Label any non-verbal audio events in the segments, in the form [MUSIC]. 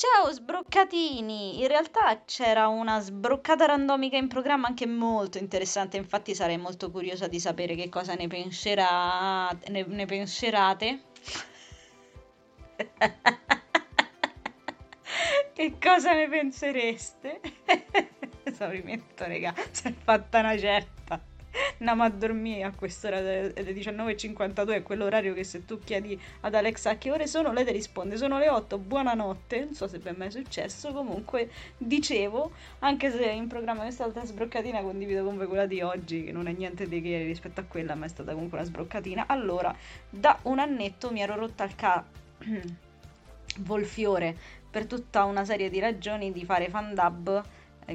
Ciao sbroccatini! In realtà c'era una sbroccata randomica in programma anche molto interessante, infatti sarei molto curiosa di sapere che cosa ne penserate. Ne, ne penserate. [LAUGHS] che cosa ne pensereste? [LAUGHS] Esaurimento, raga, si è fatta una certa andiamo a dormire a quest'ora delle 19.52, è quell'orario che se tu chiedi ad Alexa a che ore sono, lei ti risponde sono le 8, buonanotte, non so se vi è mai successo, comunque dicevo, anche se in programma questa volta sbroccatina condivido con voi quella di oggi, che non è niente di che rispetto a quella, ma è stata comunque una sbroccatina, allora da un annetto mi ero rotta il ca... [CLEARS THROAT] Volfiore per tutta una serie di ragioni di fare fan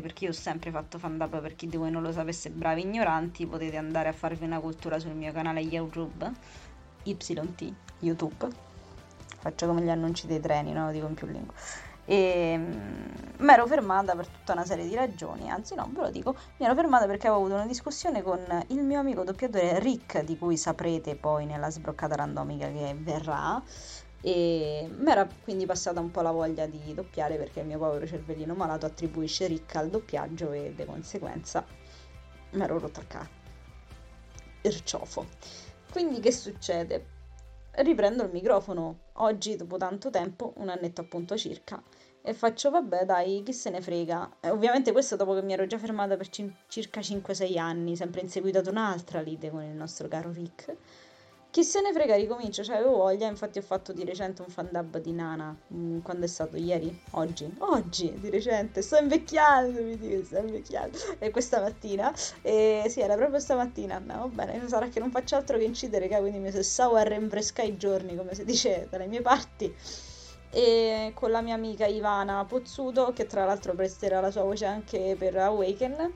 perché io ho sempre fatto fan per chi di voi non lo sapesse, bravi ignoranti, potete andare a farvi una cultura sul mio canale YouTube, YT, YouTube, faccio come gli annunci dei treni, no? Lo dico in più lingue. E mi mm, ero fermata per tutta una serie di ragioni, anzi no, ve lo dico, mi ero fermata perché avevo avuto una discussione con il mio amico doppiatore Rick, di cui saprete poi nella sbroccata randomica che verrà, e mi era quindi passata un po' la voglia di doppiare perché il mio povero cervellino malato attribuisce ricca al doppiaggio e di conseguenza mi ero rotto il cazzo. Il ciofo. Quindi che succede? Riprendo il microfono oggi dopo tanto tempo, un annetto appunto circa, e faccio vabbè dai, chi se ne frega. E ovviamente questo dopo che mi ero già fermata per c- circa 5-6 anni, sempre inseguita da un'altra lite con il nostro caro Rick chi se ne frega, ricomincio, cioè avevo voglia, infatti ho fatto di recente un fan dub di Nana, mm, quando è stato? Ieri? Oggi? Oggi, di recente, sto invecchiando, mi dico, sto invecchiando, e questa mattina, e sì, era proprio stamattina, no, bene, sarà che non faccio altro che incidere, che quindi mi sessavo a rinfrescare i giorni, come si dice dalle mie parti, e con la mia amica Ivana Pozzuto, che tra l'altro presterà la sua voce anche per Awaken,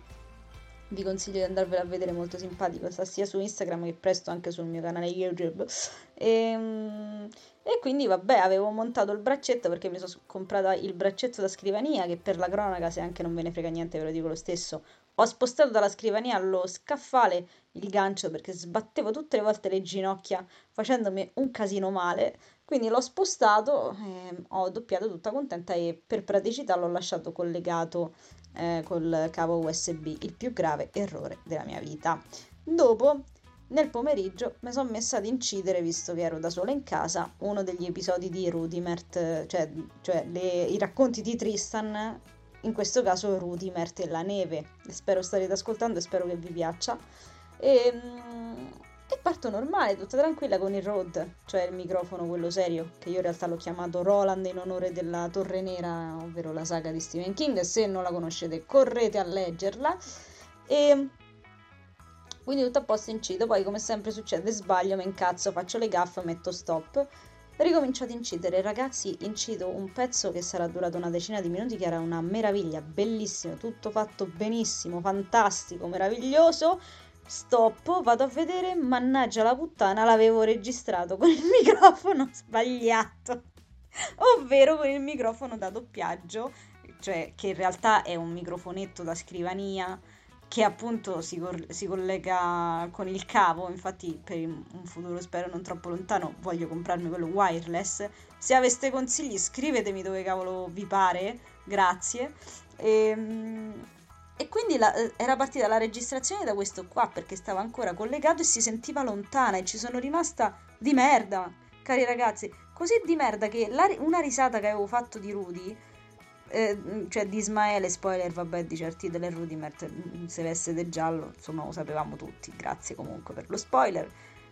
vi consiglio di andarvela a vedere molto simpatico sta sia su Instagram che presto anche sul mio canale YouTube. E, ehm, e quindi vabbè avevo montato il braccetto perché mi sono comprata il braccetto da scrivania che per la cronaca se anche non ve ne frega niente ve lo dico lo stesso ho spostato dalla scrivania allo scaffale il gancio perché sbattevo tutte le volte le ginocchia facendomi un casino male quindi l'ho spostato, eh, ho doppiato tutta contenta e per praticità l'ho lasciato collegato eh, col cavo USB, il più grave errore della mia vita. Dopo, nel pomeriggio, mi sono messa ad incidere, visto che ero da sola in casa, uno degli episodi di Rudimert, cioè, cioè le, i racconti di Tristan, in questo caso Rudimert e la neve. Spero starete ascoltando e spero che vi piaccia. E, ehm, e parto normale, tutta tranquilla con il Rode, cioè il microfono quello serio, che io in realtà l'ho chiamato Roland in onore della Torre Nera, ovvero la saga di Stephen King. Se non la conoscete, correte a leggerla. E quindi tutto a posto incido. Poi, come sempre succede, sbaglio, mi incazzo, faccio le gaffe, metto stop. Ricomincio ad incidere, ragazzi. Incido un pezzo che sarà durato una decina di minuti, che era una meraviglia, bellissimo, tutto fatto benissimo, fantastico, meraviglioso. Stop, vado a vedere, mannaggia la puttana, l'avevo registrato con il [LAUGHS] microfono sbagliato, ovvero con il microfono da doppiaggio, cioè che in realtà è un microfonetto da scrivania che appunto si, cor- si collega con il cavo, infatti per un futuro spero non troppo lontano voglio comprarmi quello wireless. Se aveste consigli scrivetemi dove cavolo vi pare, grazie. E, ehm, e quindi la, eh, era partita la registrazione da questo qua perché stava ancora collegato e si sentiva lontana e ci sono rimasta di merda, cari ragazzi. Così di merda che la, una risata che avevo fatto di Rudy, eh, cioè di Ismaele, spoiler, vabbè, di certi delle Rudy, Mert, se veste del giallo, insomma lo sapevamo tutti, grazie comunque per lo spoiler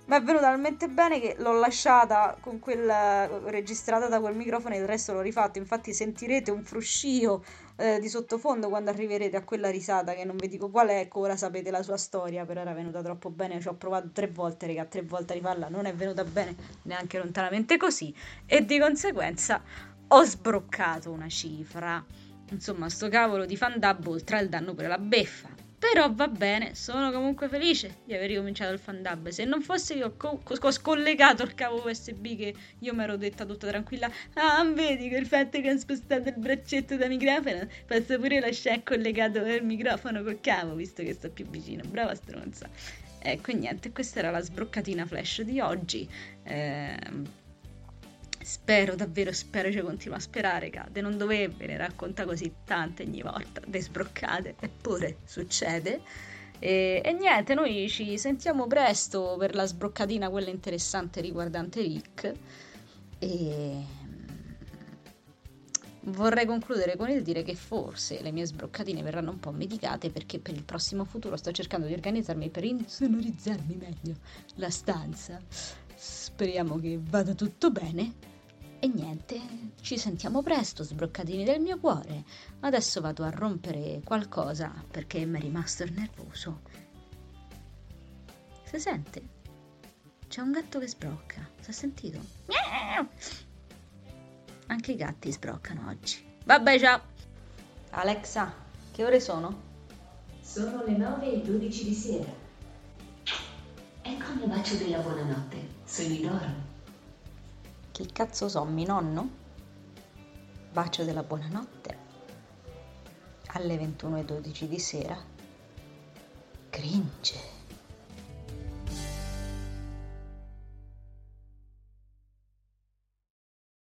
mi è venuta talmente bene che l'ho lasciata con quella registrata da quel microfono e il resto l'ho rifatto. Infatti sentirete un fruscio eh, di sottofondo quando arriverete a quella risata che non vi dico qual è, ecco, ora sapete la sua storia, però era venuta troppo bene, ci ho provato tre volte, raga, tre volte a rifarla, non è venuta bene neanche lontanamente così e di conseguenza ho sbroccato una cifra. Insomma, sto cavolo di fan dub oltre al danno per la beffa però va bene, sono comunque felice di aver ricominciato il fandub. Se non fosse che ho, co- ho scollegato il cavo USB che io mi ero detta tutta tranquilla, ah, vedi che il fatto che ho spostato il braccetto da microfono, posso pure lasciare collegato il microfono col cavo, visto che sto più vicino. Brava stronza. Ecco, niente, questa era la sbroccatina flash di oggi. Eh, spero, davvero spero, ci continua a sperare, cade, non dovrebbe, ne racconta così tante ogni volta, desbroccate, eppure succede. E, e, niente, noi ci sentiamo presto per la sbroccatina, quella interessante riguardante Rick. E vorrei concludere con il dire che forse le mie sbroccatine verranno un po' medicate perché per il prossimo futuro sto cercando di organizzarmi per insonorizzarmi meglio la stanza. Speriamo che vada tutto bene. E niente, ci sentiamo presto, sbroccatini del mio cuore. Adesso vado a rompere qualcosa perché mi è rimasto il nervoso. Si sente? C'è un gatto che sbrocca. Si è sentito? Anche i gatti sbroccano oggi. Vabbè, ciao! Alexa, che ore sono? Sono le 9 e 12 di sera. Ecco il bacio della buonanotte. Sono Idoro. Chi cazzo so, mi nonno? Bacio della buonanotte. Alle 21.12 di sera. Cringe.